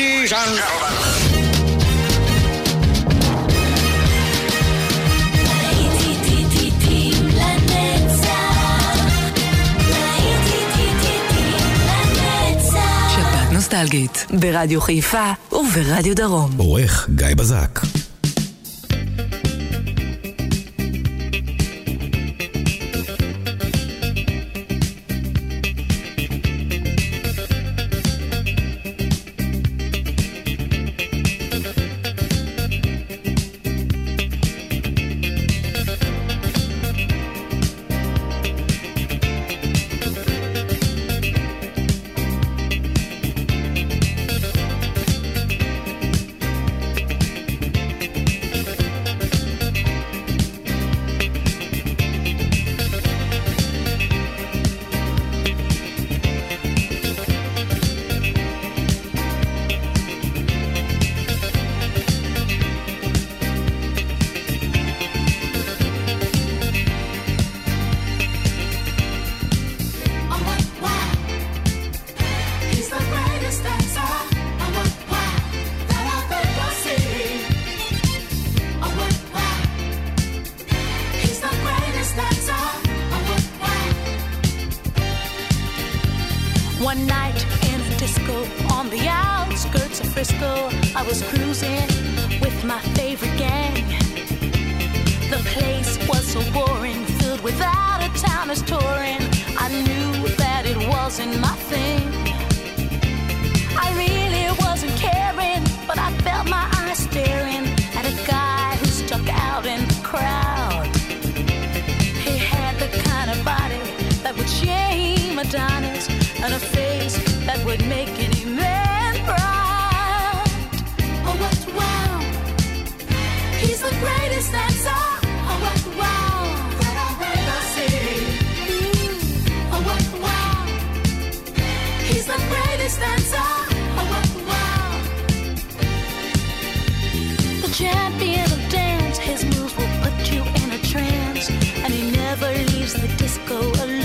ladies and gentlemen. ברדיו חיפה וברדיו דרום. עורך גיא בזק in my face. just go alone.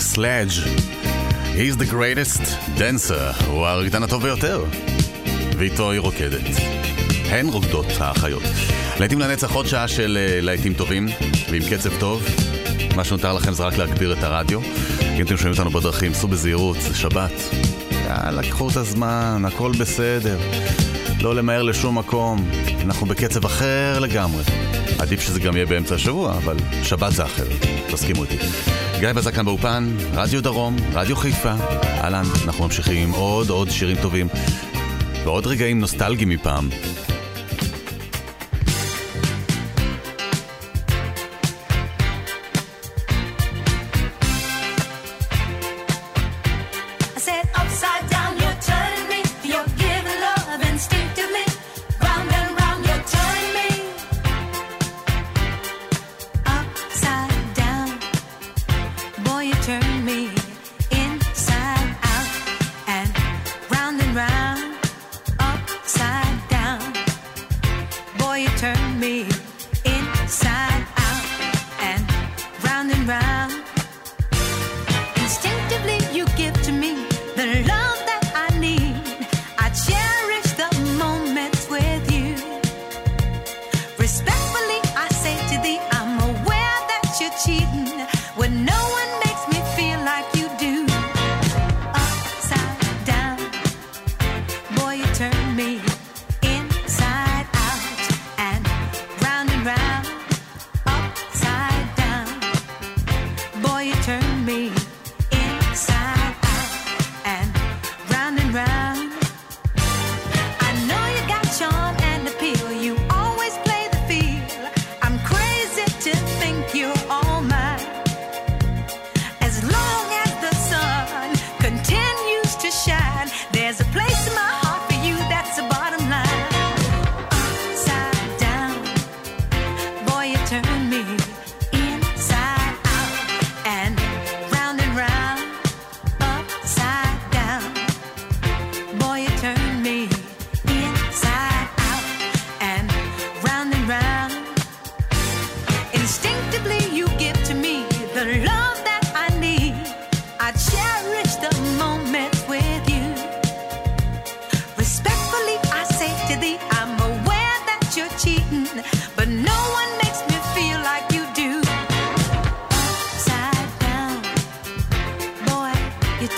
סלאג' He's the greatest dancer, הוא הרקדן הטוב ביותר. ואיתו היא רוקדת. הן רוקדות, האחיות. להיטים לנצח עוד שעה של אה, להיטים טובים, ועם קצב טוב. מה שנותר לכם זה רק להגביר את הרדיו. אם אתם שומעים אותנו בדרכים, סעו בזהירות, זה שבת. יאללה, קחו את הזמן, הכל בסדר. לא למהר לשום מקום, אנחנו בקצב אחר לגמרי. עדיף שזה גם יהיה באמצע השבוע, אבל שבת זה אחר, תסכימו איתי. גיא בזק כאן באופן, רדיו דרום, רדיו חיפה. אהלן, אנחנו ממשיכים עם עוד עוד שירים טובים ועוד רגעים נוסטלגיים מפעם.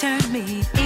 And me feeling's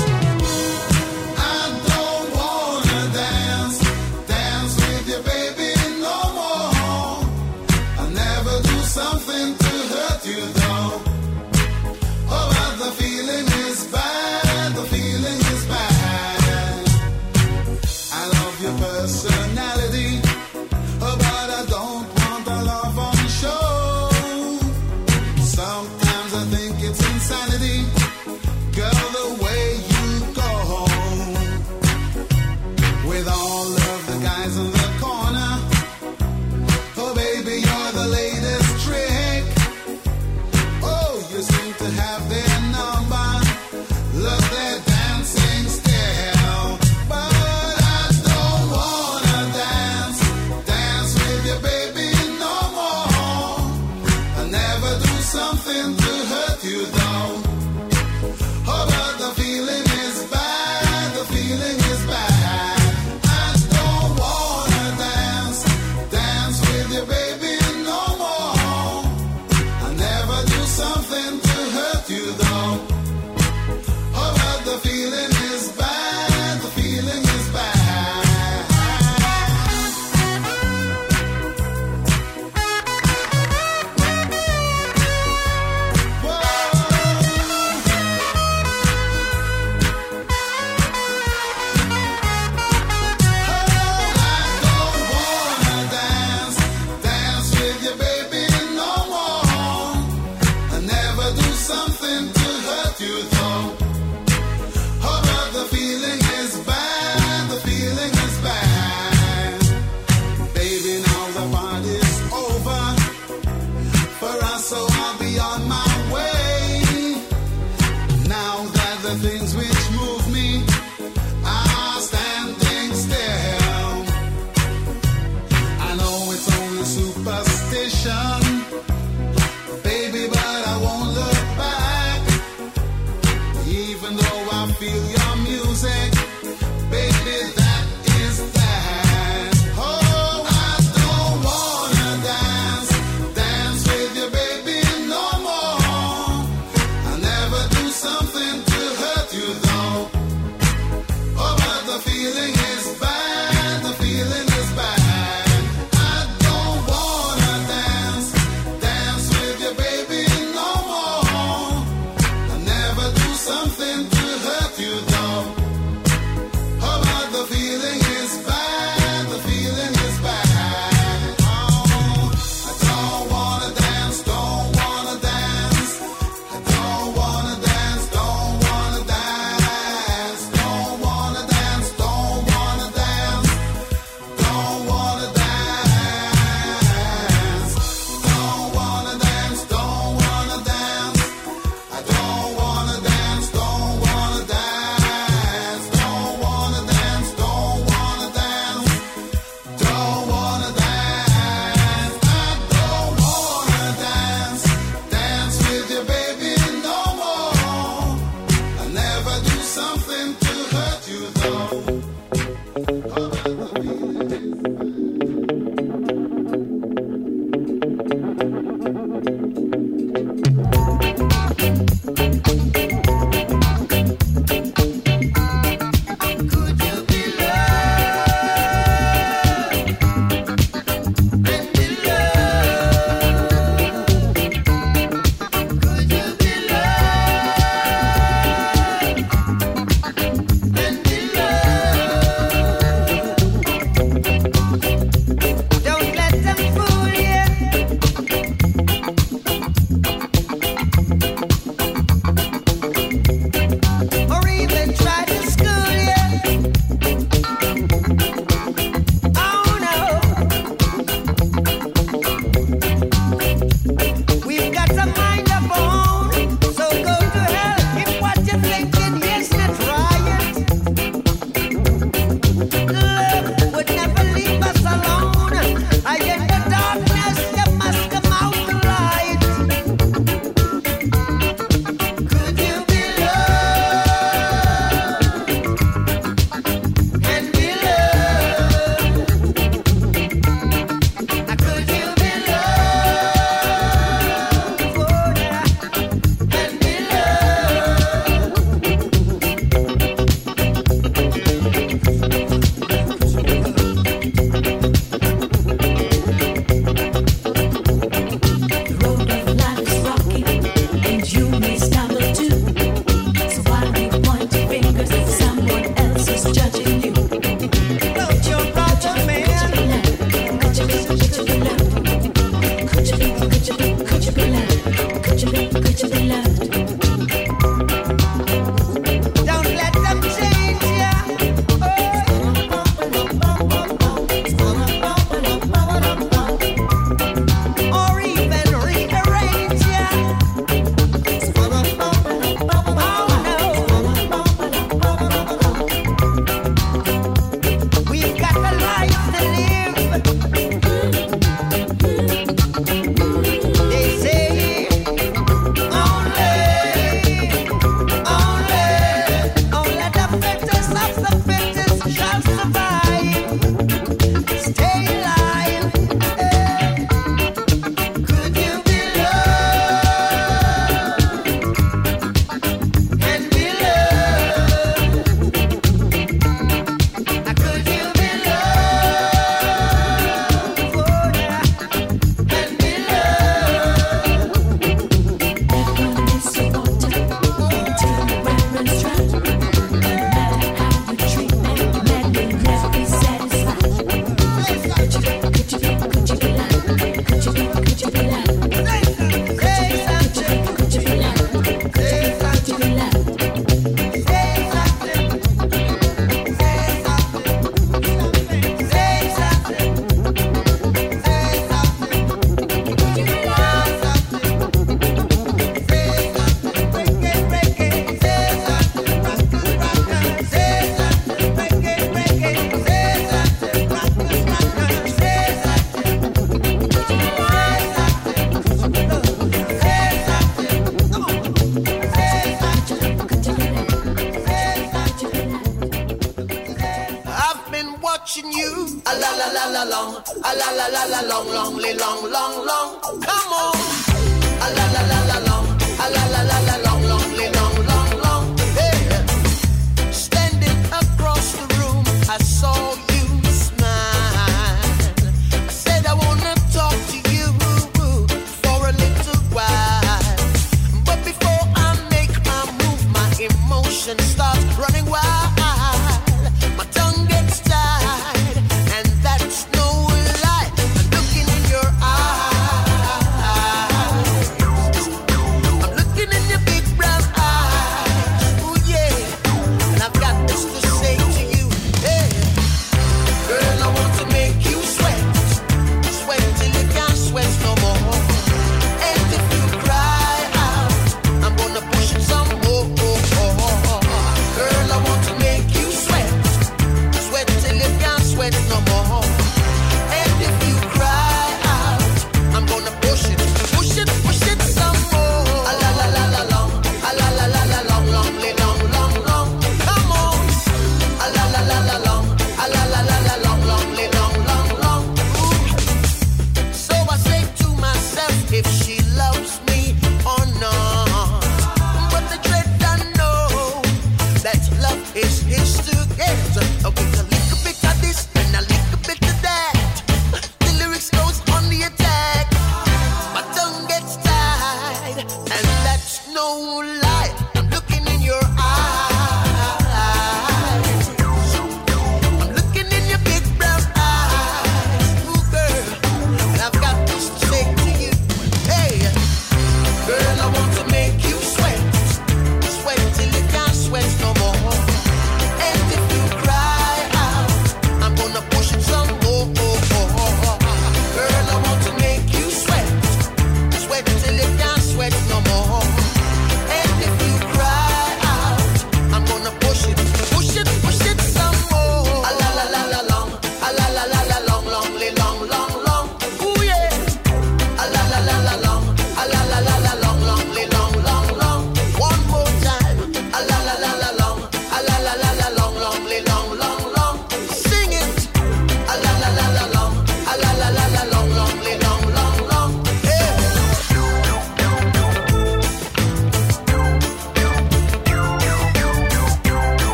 the things which move.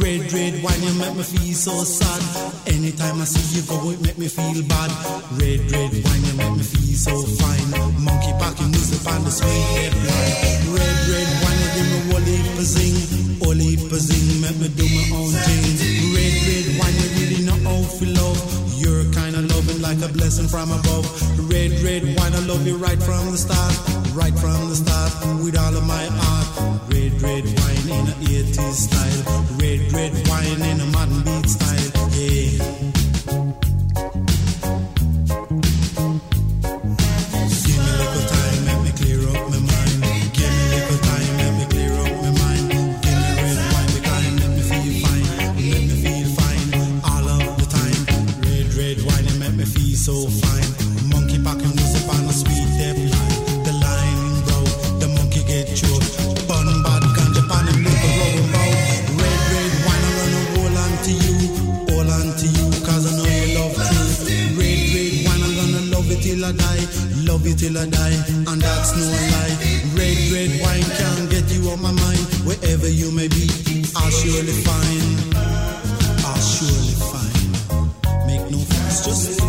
Red, red wine, you make me feel so sad. Anytime I see you go, it make me feel bad. Red, red wine, you make me feel so fine. Monkey packing music on the sweet red wine. Red, red wine, you give me whole heap of zing. Whole heap of zing, make me do my own thing. Red, red wine, you really know how to love. You're kind a blessing from above. Red, red wine, I love you right from the start. Right from the start, with all of my heart. Red, red wine in a 80s style. Red, red wine in a modern beat style. It till I die, and that's no lie. Red, red wine can't get you on my mind, wherever you may be, I'll surely find, I'll ah, surely find. Make no fuss, just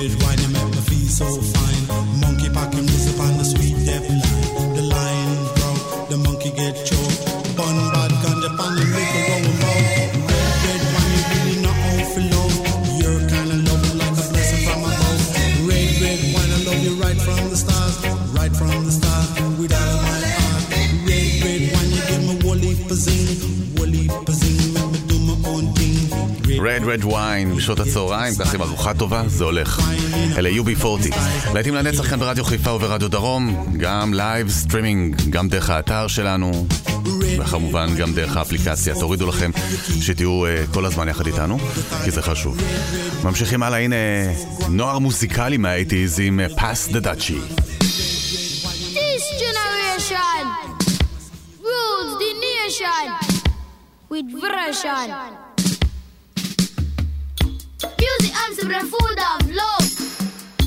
Red, wine, it make me feel so fine. רד רד ויין בשעות הצהריים, ככה עם ארוחה טובה, זה הולך. אלה UB40. להיטים לנצח כאן ברדיו חיפה וברדיו דרום, גם לייב סטרימינג, גם דרך האתר שלנו, וכמובן גם דרך האפליקציה. תורידו לכם שתהיו uh, כל הזמן יחד איתנו, כי זה חשוב. ממשיכים הלאה, הנה נוער מוזיקלי מהאייטיז עם פס דה דאצ'י. Generation rules the. I'm super full of love.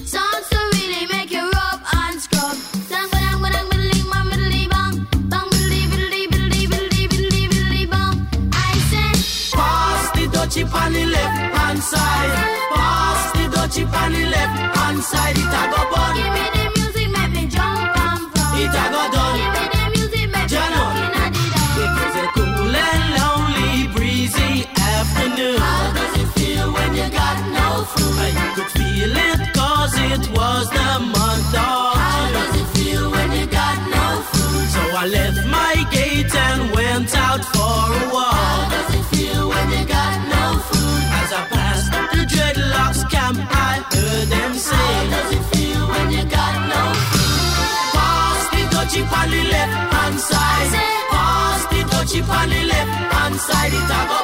Sounds to really make you rub and scrub. Dutchie on the left hand side. Pass the dutchie on the left hand side. It a go bun. give me the I could feel it cause it was the month of How does it feel when you got no food? So I left my gate and went out for a How walk. does it feel when you got no food? As I passed the dreadlocks camp, I heard them How say, does it feel when you got no food? Pass the dutchie on the left hand side. Pass the on the left hand side. It a go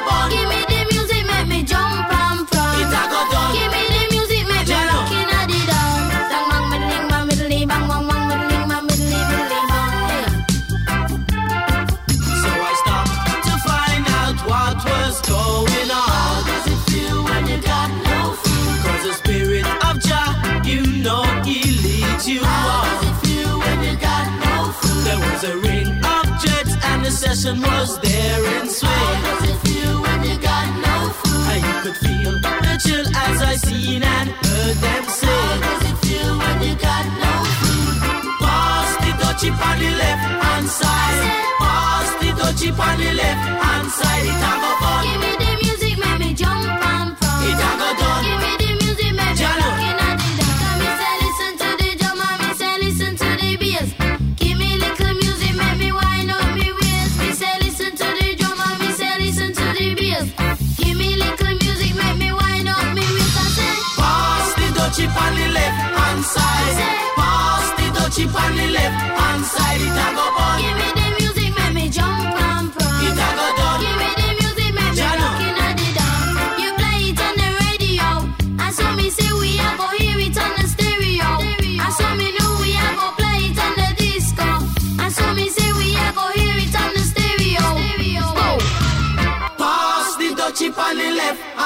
session was there in How does it feel when you got no food? You could feel the chill as I seen and heard them say. How does it feel when you got no food? Pass the dutchie on the left hand side. Pass the dutchie on the left hand side. It a fun. Give me the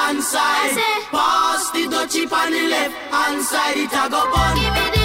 hand side. Pass the dutchie on the left hand side. It a go bun.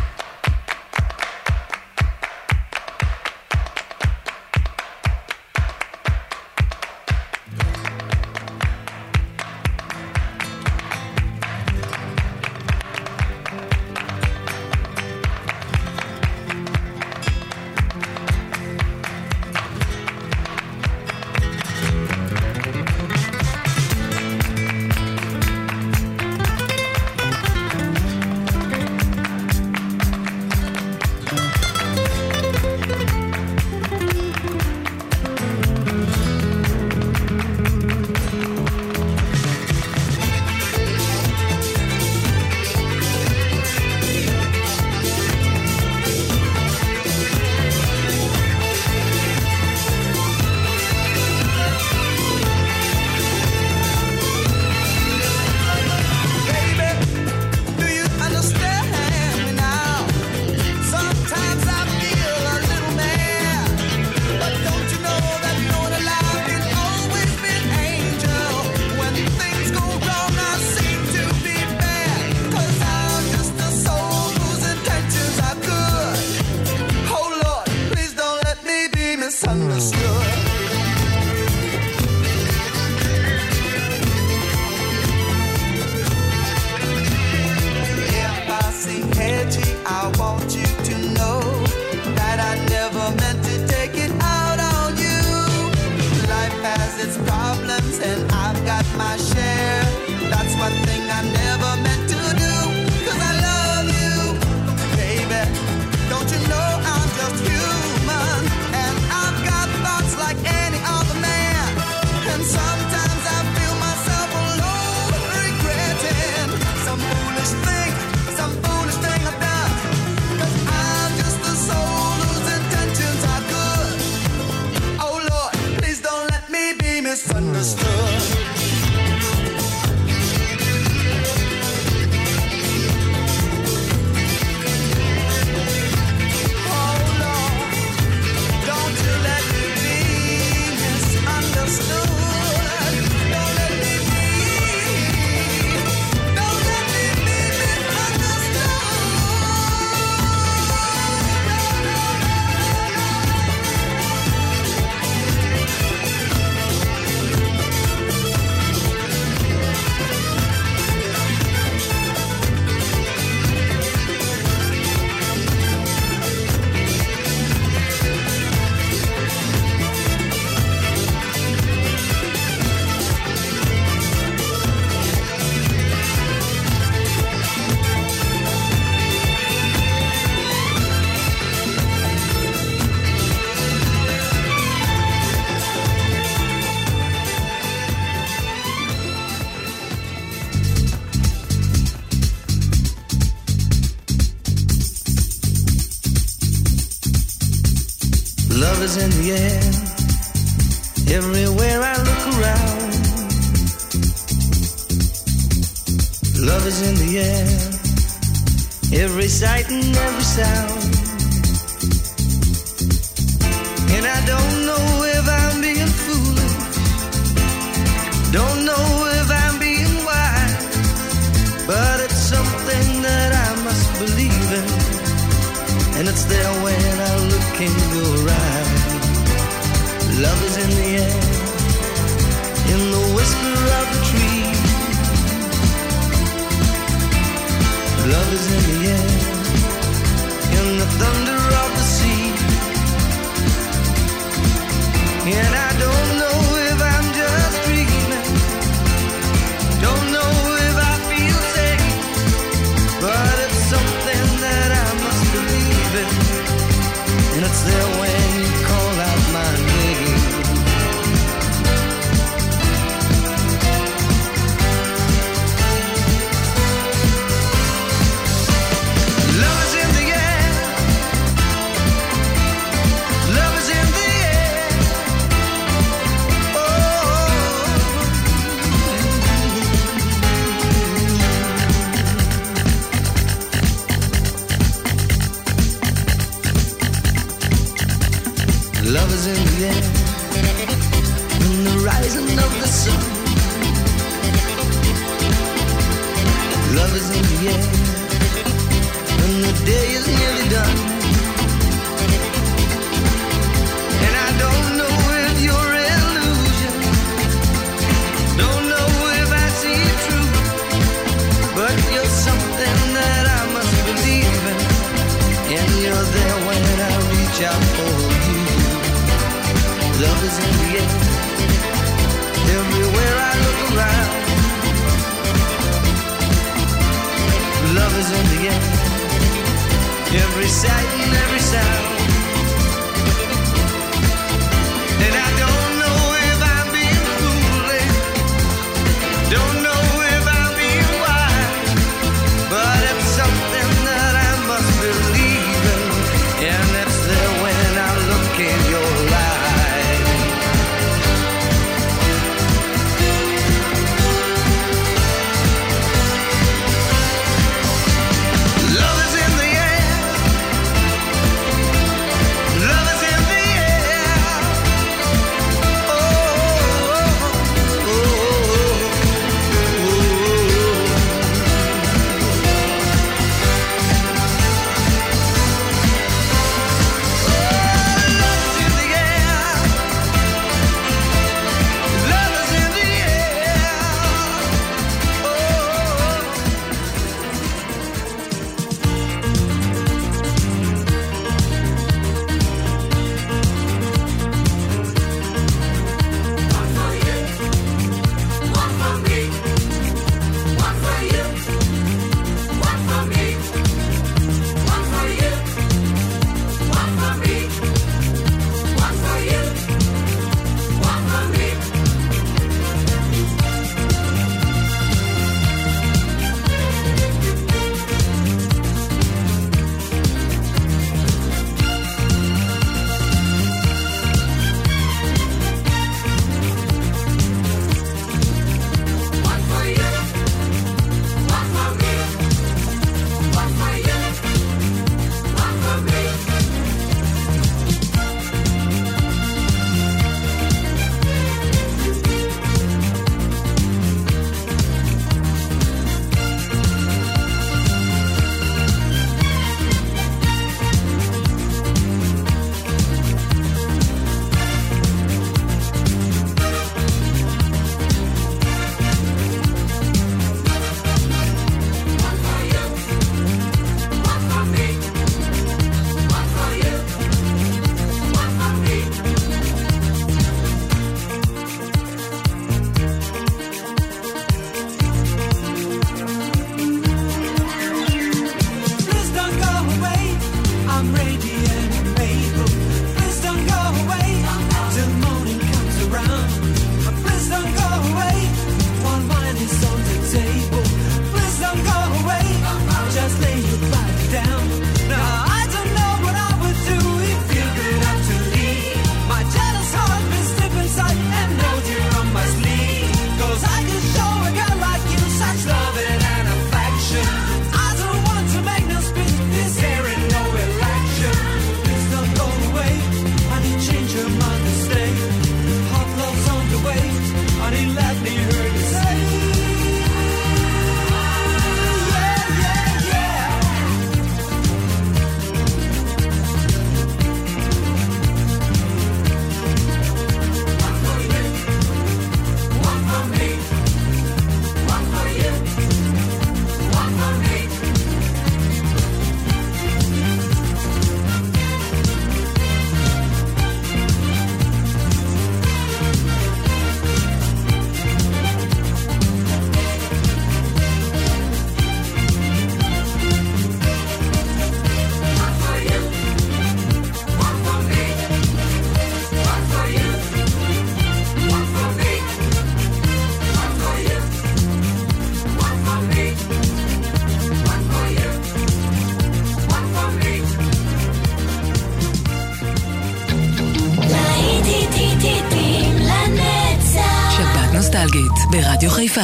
הערבית ברדיו חיפה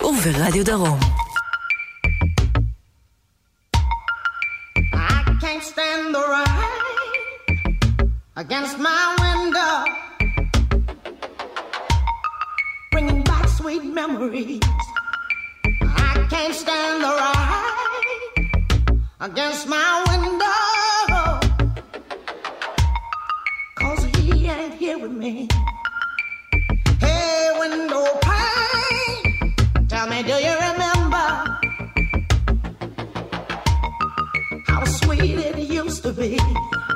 וברדיו דרום. Against my window, bringing back sweet memories. I can't stand the ride against my window, cause he ain't here with me to be.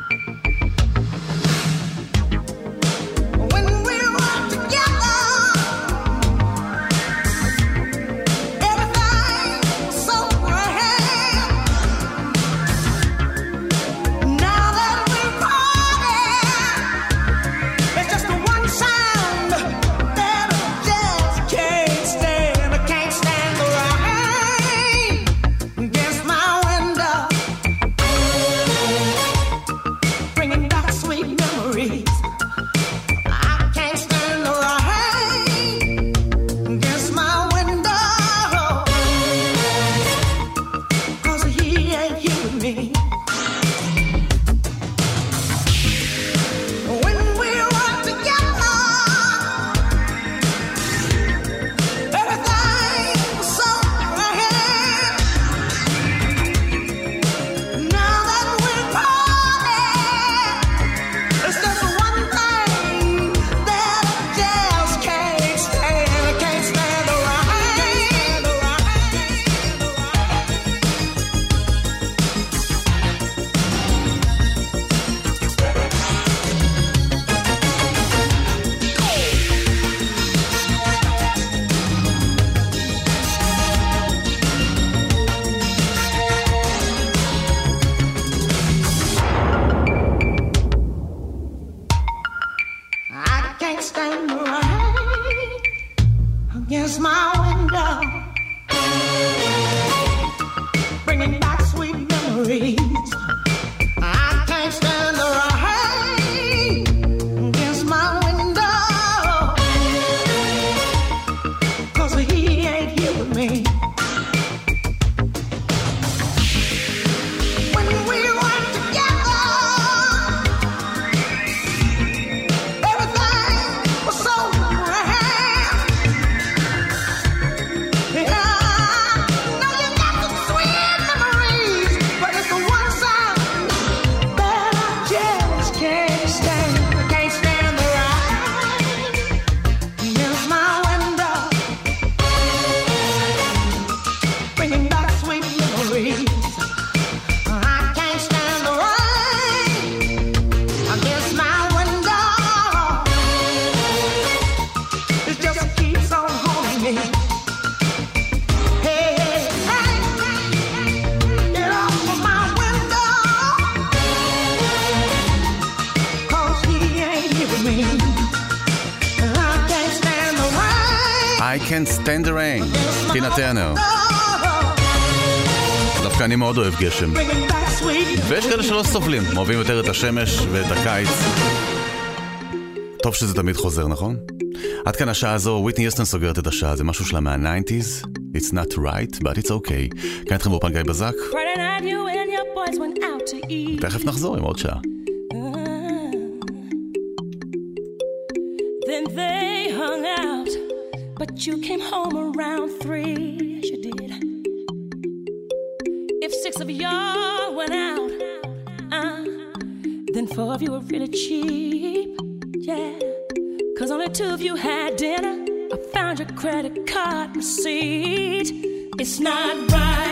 Can't Stand the Rain, טינה טרנר. דווקא אני מאוד אוהב גשם. ויש כאלה שלא סובלים, אוהבים יותר את השמש ואת הקיץ. טוב שזה תמיד חוזר, נכון? עד כאן השעה הזו, וויטני יסטון סוגרת את השעה, זה משהו שלה מה-90's. It's not right, but it's okay. כאן איתכם באופן גיא בזק. תכף נחזור עם עוד שעה. You came home around three, yes, you did. If six of y'all went out, uh, then four of you were really cheap, yeah. Cause only two of you had dinner. I found your credit card receipt. It's not right.